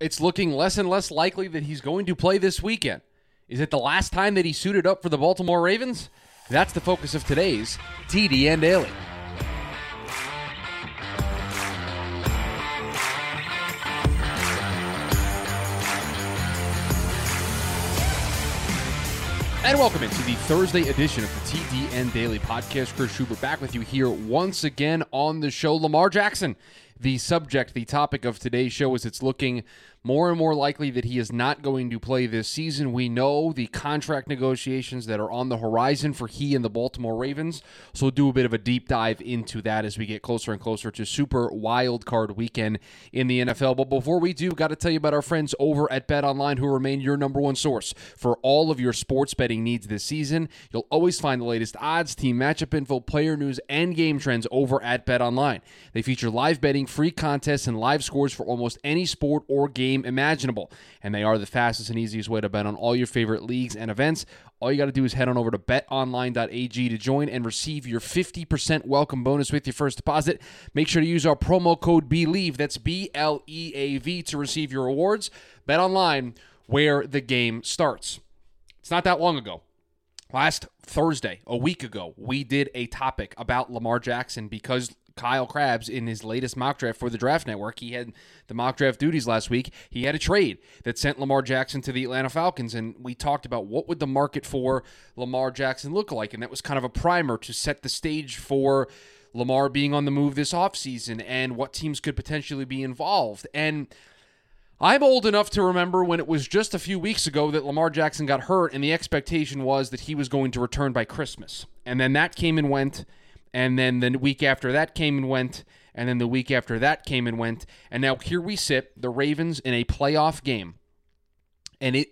it's looking less and less likely that he's going to play this weekend. Is it the last time that he suited up for the Baltimore Ravens? That's the focus of today's TDN Daily. And welcome into the Thursday edition of the TDN Daily Podcast. Chris Schubert back with you here once again on the show. Lamar Jackson, the subject, the topic of today's show, is it's looking more and more likely that he is not going to play this season. We know the contract negotiations that are on the horizon for he and the Baltimore Ravens. So we'll do a bit of a deep dive into that as we get closer and closer to Super Wild Card Weekend in the NFL. But before we do, got to tell you about our friends over at Bet Online who remain your number one source for all of your sports betting needs this season. You'll always find the latest odds, team matchup info, player news, and game trends over at Bet Online. They feature live betting, free contests, and live scores for almost any sport or game imaginable. And they are the fastest and easiest way to bet on all your favorite leagues and events. All you got to do is head on over to betonline.ag to join and receive your 50% welcome bonus with your first deposit. Make sure to use our promo code BLEAV, that's B L E A V, to receive your rewards. Bet online where the game starts. It's not that long ago. Last Thursday, a week ago, we did a topic about Lamar Jackson because Kyle Crabbs in his latest mock draft for the Draft Network. He had the mock draft duties last week. He had a trade that sent Lamar Jackson to the Atlanta Falcons, and we talked about what would the market for Lamar Jackson look like, and that was kind of a primer to set the stage for Lamar being on the move this offseason and what teams could potentially be involved. And I'm old enough to remember when it was just a few weeks ago that Lamar Jackson got hurt, and the expectation was that he was going to return by Christmas. And then that came and went, and then the week after that came and went, and then the week after that came and went, and now here we sit, the Ravens in a playoff game. And it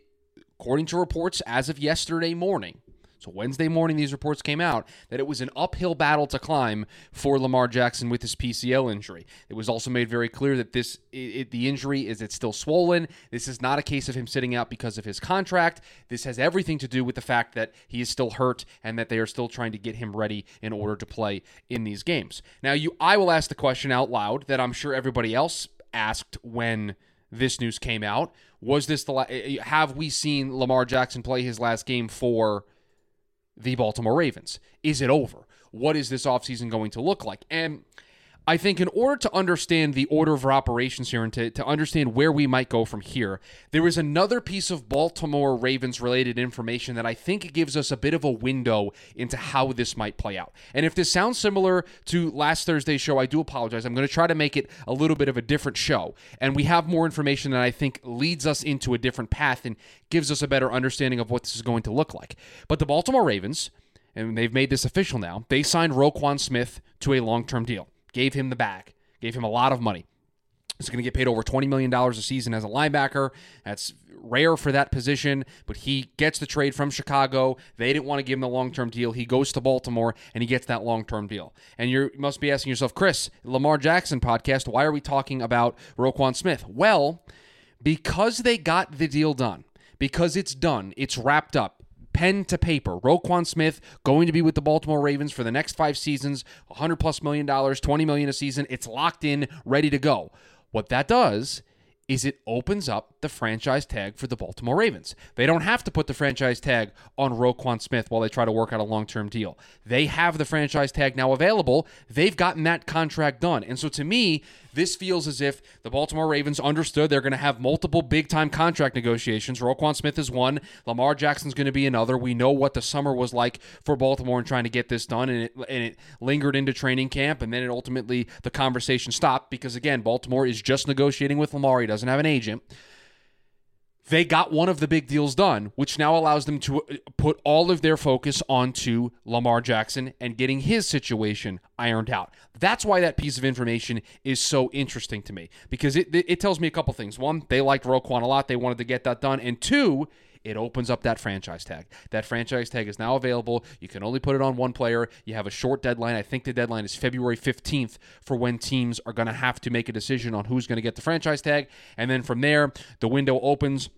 according to reports as of yesterday morning, so Wednesday morning, these reports came out that it was an uphill battle to climb for Lamar Jackson with his PCL injury. It was also made very clear that this it, the injury is it's still swollen. This is not a case of him sitting out because of his contract. This has everything to do with the fact that he is still hurt and that they are still trying to get him ready in order to play in these games. Now, you, I will ask the question out loud that I'm sure everybody else asked when this news came out. Was this the have we seen Lamar Jackson play his last game for? The Baltimore Ravens? Is it over? What is this offseason going to look like? And I think in order to understand the order of operations here and to, to understand where we might go from here, there is another piece of Baltimore Ravens related information that I think gives us a bit of a window into how this might play out. And if this sounds similar to last Thursday's show, I do apologize. I'm going to try to make it a little bit of a different show. And we have more information that I think leads us into a different path and gives us a better understanding of what this is going to look like. But the Baltimore Ravens, and they've made this official now, they signed Roquan Smith to a long term deal gave him the bag, gave him a lot of money. He's going to get paid over $20 million a season as a linebacker. That's rare for that position, but he gets the trade from Chicago. They didn't want to give him the long term deal. He goes to Baltimore and he gets that long term deal. And you must be asking yourself, Chris, Lamar Jackson podcast, why are we talking about Roquan Smith? Well, because they got the deal done, because it's done, it's wrapped up pen to paper. Roquan Smith going to be with the Baltimore Ravens for the next five seasons, 100 plus million dollars, 20 million a season. It's locked in, ready to go. What that does is it opens up the franchise tag for the Baltimore Ravens. They don't have to put the franchise tag on Roquan Smith while they try to work out a long term deal. They have the franchise tag now available. They've gotten that contract done. And so to me, this feels as if the Baltimore Ravens understood they're going to have multiple big time contract negotiations. Roquan Smith is one, Lamar Jackson's going to be another. We know what the summer was like for Baltimore in trying to get this done, and it, and it lingered into training camp, and then it ultimately, the conversation stopped because, again, Baltimore is just negotiating with Lamar. He doesn't have an agent they got one of the big deals done, which now allows them to uh, put all of their focus onto Lamar Jackson and getting his situation ironed out. That's why that piece of information is so interesting to me because it, it tells me a couple things. One, they liked Roquan a lot, they wanted to get that done. And two, it opens up that franchise tag. That franchise tag is now available. You can only put it on one player. You have a short deadline. I think the deadline is February 15th for when teams are going to have to make a decision on who's going to get the franchise tag. And then from there, the window opens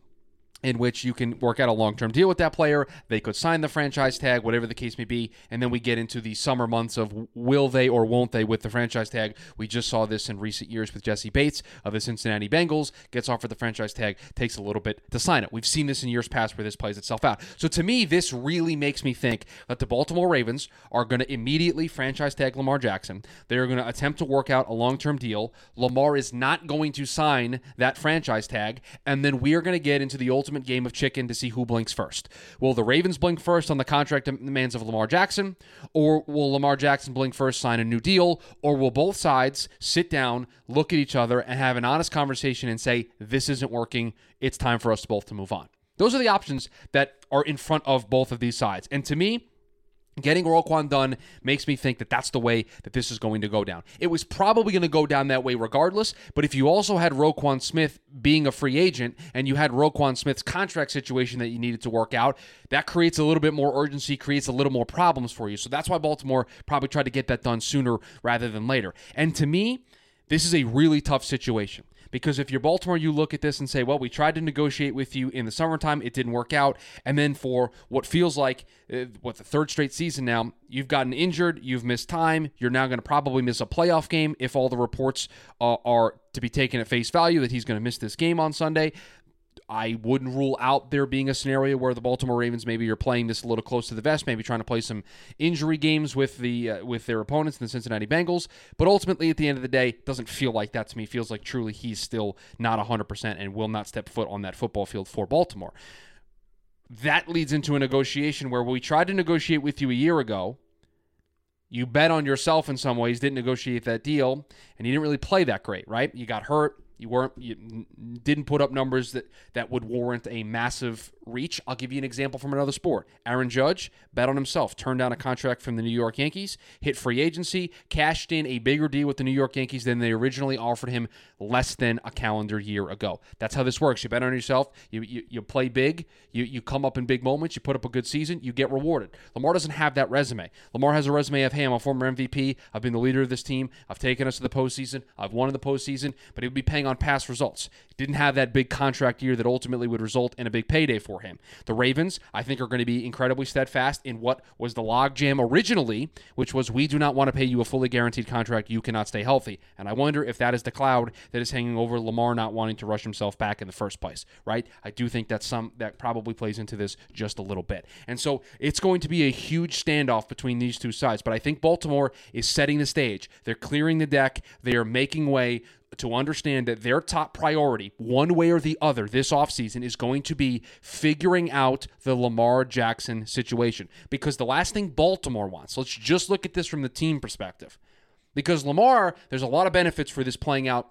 in which you can work out a long term deal with that player. They could sign the franchise tag, whatever the case may be. And then we get into the summer months of will they or won't they with the franchise tag. We just saw this in recent years with Jessie Bates of the Cincinnati Bengals. Gets offered the franchise tag, takes a little bit to sign it. We've seen this in years past where this plays itself out. So to me, this really makes me think that the Baltimore Ravens are going to immediately franchise tag Lamar Jackson. They're going to attempt to work out a long term deal. Lamar is not going to sign that franchise tag. And then we are going to get into the ultimate ultimate game of chicken to see who blinks first. Will the Ravens blink first on the contract demands of Lamar Jackson, or will Lamar Jackson blink first, sign a new deal, or will both sides sit down, look at each other, and have an honest conversation and say, this isn't working, it's time for us both to move on? Those are the options that are in front of both of these sides. And to me, Getting Roquan done makes me think that that's the way that this is going to go down. It was probably going to go down that way regardless, but if you also had Roquan Smith being a free agent and you had Roquan Smith's contract situation that you needed to work out, that creates a little bit more urgency, creates a little more problems for you. So that's why Baltimore probably tried to get that done sooner rather than later. And to me, this is a really tough situation. Because if you're Baltimore, you look at this and say, well, we tried to negotiate with you in the summertime, it didn't work out. And then for what feels like, uh, what, the third straight season now, you've gotten injured, you've missed time, you're now going to probably miss a playoff game if all the reports uh, are to be taken at face value that he's going to miss this game on Sunday. I wouldn't rule out there being a scenario where the Baltimore Ravens maybe you're playing this a little close to the vest, maybe trying to play some injury games with the uh, with their opponents, the Cincinnati Bengals. But ultimately, at the end of the day, it doesn't feel like that to me. It feels like truly he's still not 100% and will not step foot on that football field for Baltimore. That leads into a negotiation where we tried to negotiate with you a year ago. You bet on yourself in some ways, didn't negotiate that deal, and you didn't really play that great, right? You got hurt you weren't you didn't put up numbers that that would warrant a massive reach. I'll give you an example from another sport. Aaron Judge bet on himself, turned down a contract from the New York Yankees, hit free agency, cashed in a bigger deal with the New York Yankees than they originally offered him less than a calendar year ago. That's how this works. You bet on yourself, you you, you play big, you you come up in big moments, you put up a good season, you get rewarded. Lamar doesn't have that resume. Lamar has a resume of hey, I'm a former MVP, I've been the leader of this team, I've taken us to the postseason, I've won in the postseason, but he would be paying on past results. Didn't have that big contract year that ultimately would result in a big payday for him. The Ravens, I think, are going to be incredibly steadfast in what was the logjam originally, which was we do not want to pay you a fully guaranteed contract. You cannot stay healthy. And I wonder if that is the cloud that is hanging over Lamar not wanting to rush himself back in the first place, right? I do think that some that probably plays into this just a little bit. And so it's going to be a huge standoff between these two sides. But I think Baltimore is setting the stage. They're clearing the deck. They are making way to understand that their top priority, one way or the other, this offseason is going to be figuring out the Lamar Jackson situation. Because the last thing Baltimore wants, let's just look at this from the team perspective. Because Lamar, there's a lot of benefits for this playing out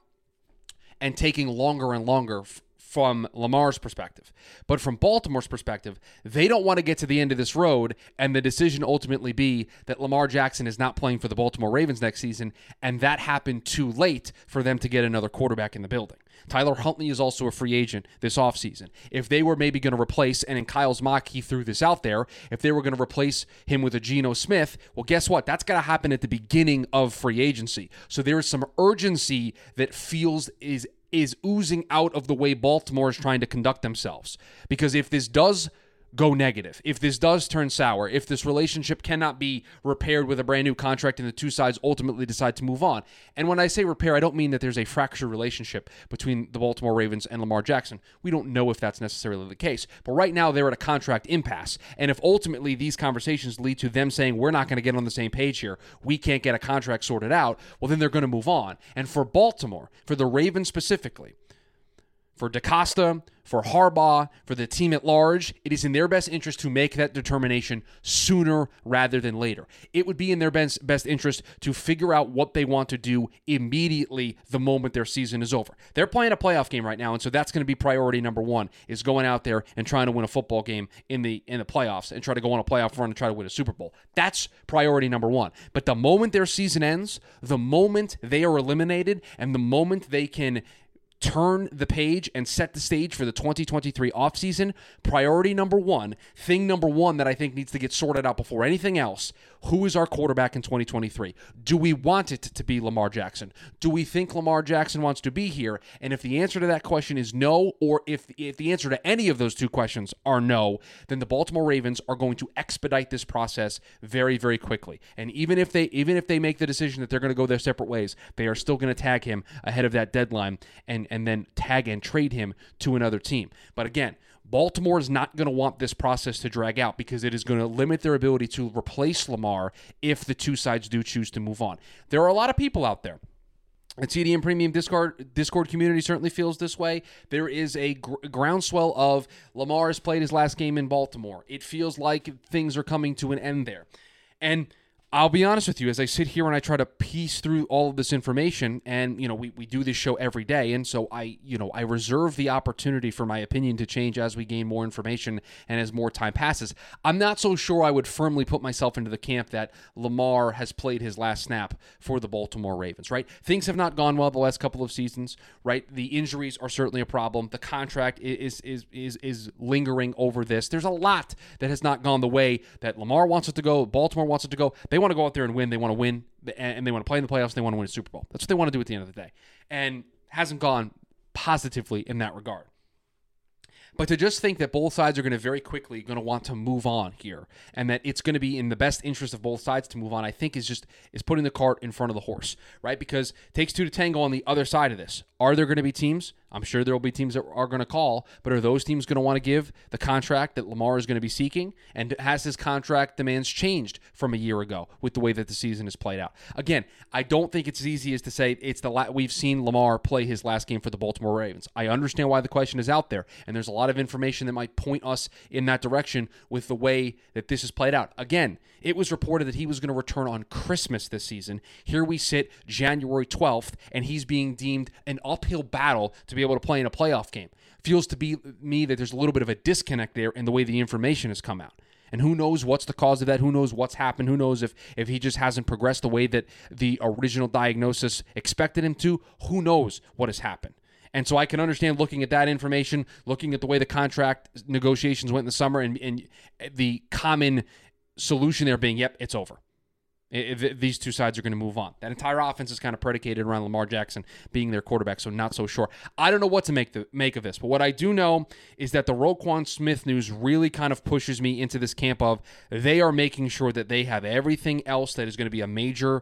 and taking longer and longer from Lamar's perspective. But from Baltimore's perspective, they don't want to get to the end of this road and the decision ultimately be that Lamar Jackson is not playing for the Baltimore Ravens next season, and that happened too late for them to get another quarterback in the building. Tyler Huntley is also a free agent this offseason. If they were maybe going to replace, and in Kyle's mock, he threw this out there, if they were going to replace him with a Geno Smith, well, guess what? That's going to happen at the beginning of free agency. So there is some urgency that feels is is oozing out of the way Baltimore is trying to conduct themselves. Because if this does go negative, if this does turn sour, if this relationship cannot be repaired with a brand new contract and the two sides ultimately decide to move on. And when I say repair, I don't mean that there's a fractured relationship between the Baltimore Ravens and Lamar Jackson. We don't know if that's necessarily the case. But right now, they're at a contract impasse. And if ultimately these conversations lead to them saying, we're not going to get on the same page here, we can't get a contract sorted out, well, then they're going to move on. And for Baltimore, for the Ravens specifically, for DeCosta, for Harbaugh, for the team at large, it is in their best interest to make that determination sooner rather than later. It would be in their best, best interest to figure out what they want to do immediately the moment their season is over. They're playing a playoff game right now, and so that's going to be priority number one is going out there and trying to win a football game in the in the playoffs and try to go on a playoff run and try to win a Super Bowl. That's priority number one. But the moment their season ends, the moment they are eliminated, and the moment they can turn the page and set the stage for the 2023 offseason, priority number one, thing number one that I think needs to get sorted out before anything else who is our quarterback in 2023? Do we want it to be Lamar Jackson? Do we think Lamar Jackson wants to be here? And if the answer to that question is no, or if, if the answer to any of those two questions are no, then the Baltimore Ravens are going to expedite this process very, very quickly. And even if they even if they make the decision that they're going to go their separate ways, they are still going to tag him ahead of that deadline and, and then tag and trade him to another team. But again, Baltimore is not going to want this process to drag out because it is going to limit their ability to replace Lamar if the two sides do choose to move on. There are a lot of people out there. The TDN Premium Discord Discord community certainly feels this way. There is a gr- groundswell of Lamar has played his last game in Baltimore. It feels like things are coming to an end there. And I'll be honest with you, as I sit here and I try to piece through all of this information, and you know, we, we do this show every day, and so I, you know, I reserve the opportunity for my opinion to change as we gain more information and as more time passes. I'm not so sure I would firmly put myself into the camp that Lamar has played his last snap for the Baltimore Ravens, right? Things have not gone well the last couple of seasons, right? The injuries are certainly a problem. The contract is is is is lingering over this. There's a lot that has not gone the way that Lamar wants it to go, Baltimore wants it to go. They they want to go out there and win. They want to win, and they want to play in the playoffs. They want to win a Super Bowl. That's what they want to do at the end of the day, and hasn't gone positively in that regard. But to just think that both sides are going to very quickly going to want to move on here, and that it's going to be in the best interest of both sides to move on, I think is just is putting the cart in front of the horse, right? Because takes two to tango on the other side of this. Are there going to be teams? I'm sure there will be teams that are going to call, but are those teams going to want to give the contract that Lamar is going to be seeking? And has his contract demands changed from a year ago with the way that the season has played out? Again, I don't think it's as easy as to say it's the la- we've seen Lamar play his last game for the Baltimore Ravens. I understand why the question is out there, and there's a lot of information that might point us in that direction with the way that this has played out. Again, it was reported that he was going to return on Christmas this season. Here we sit January 12th, and he's being deemed an uphill battle to be able to play in a playoff game. Feels to be me that there's a little bit of a disconnect there in the way the information has come out. And who knows what's the cause of that? Who knows what's happened? Who knows if if he just hasn't progressed the way that the original diagnosis expected him to? Who knows what has happened? And so I can understand looking at that information, looking at the way the contract negotiations went in the summer, and, and the common solution there being, yep, it's over. If these two sides are going to move on. That entire offense is kind of predicated around Lamar Jackson being their quarterback, so not so sure. I don't know what to make the make of this, but what I do know is that the Roquan Smith news really kind of pushes me into this camp of they are making sure that they have everything else that is going to be a major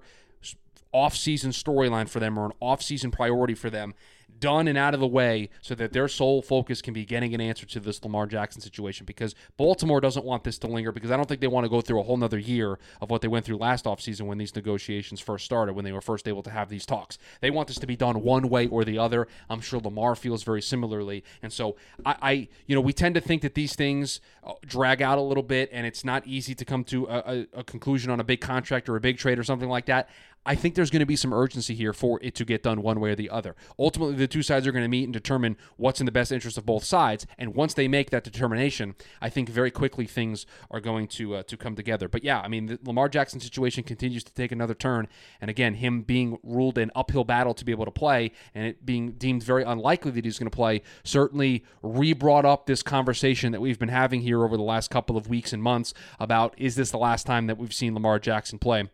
off-season storyline for them or an off-season priority for them done and out of the way so that their sole focus can be getting an answer to this Lamar Jackson situation because Baltimore doesn't want this to linger because I don't think they want to go through a whole nother year of what they went through last offseason when these negotiations first started, when they were first able to have these talks. They want this to be done one way or the other. I'm sure Lamar feels very similarly. And so I, I you know, we tend to think that these things uh, drag out a little bit and it's not easy to come to a, a, a conclusion on a big contract or a big trade or something like that. I think there's going to be some urgency here for it to get done one way or the other. Ultimately, the two sides are going to meet and determine what's in the best interest of both sides. And once they make that determination, I think very quickly things are going to uh, to come together. But yeah, I mean, the Lamar Jackson situation continues to take another turn. And again, him being ruled an uphill battle to be able to play, and it being deemed very unlikely that he's going to play, certainly re-brought up this conversation that we've been having here over the last couple of weeks and months about is this the last time that we've seen Lamar Jackson play?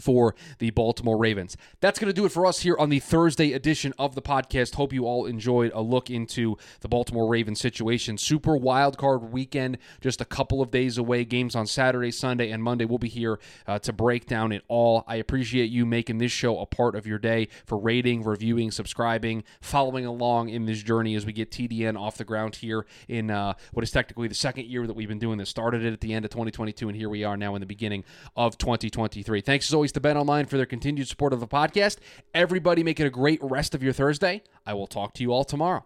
For the Baltimore Ravens. That's going to do it for us here on the Thursday edition of the podcast. Hope you all enjoyed a look into the Baltimore Ravens situation. Super wild card weekend, just a couple of days away. Games on Saturday, Sunday, and Monday. We'll be here uh, to break down it all. I appreciate you making this show a part of your day for rating, reviewing, subscribing, following along in this journey as we get TDN off the ground here in uh, what is technically the second year that we've been doing this. Started it at the end of 2022, and here we are now in the beginning of 2023. Thanks as always always to Bet Online for their continued support of the podcast. Everybody make it a great rest of your Thursday. I will talk to you all tomorrow.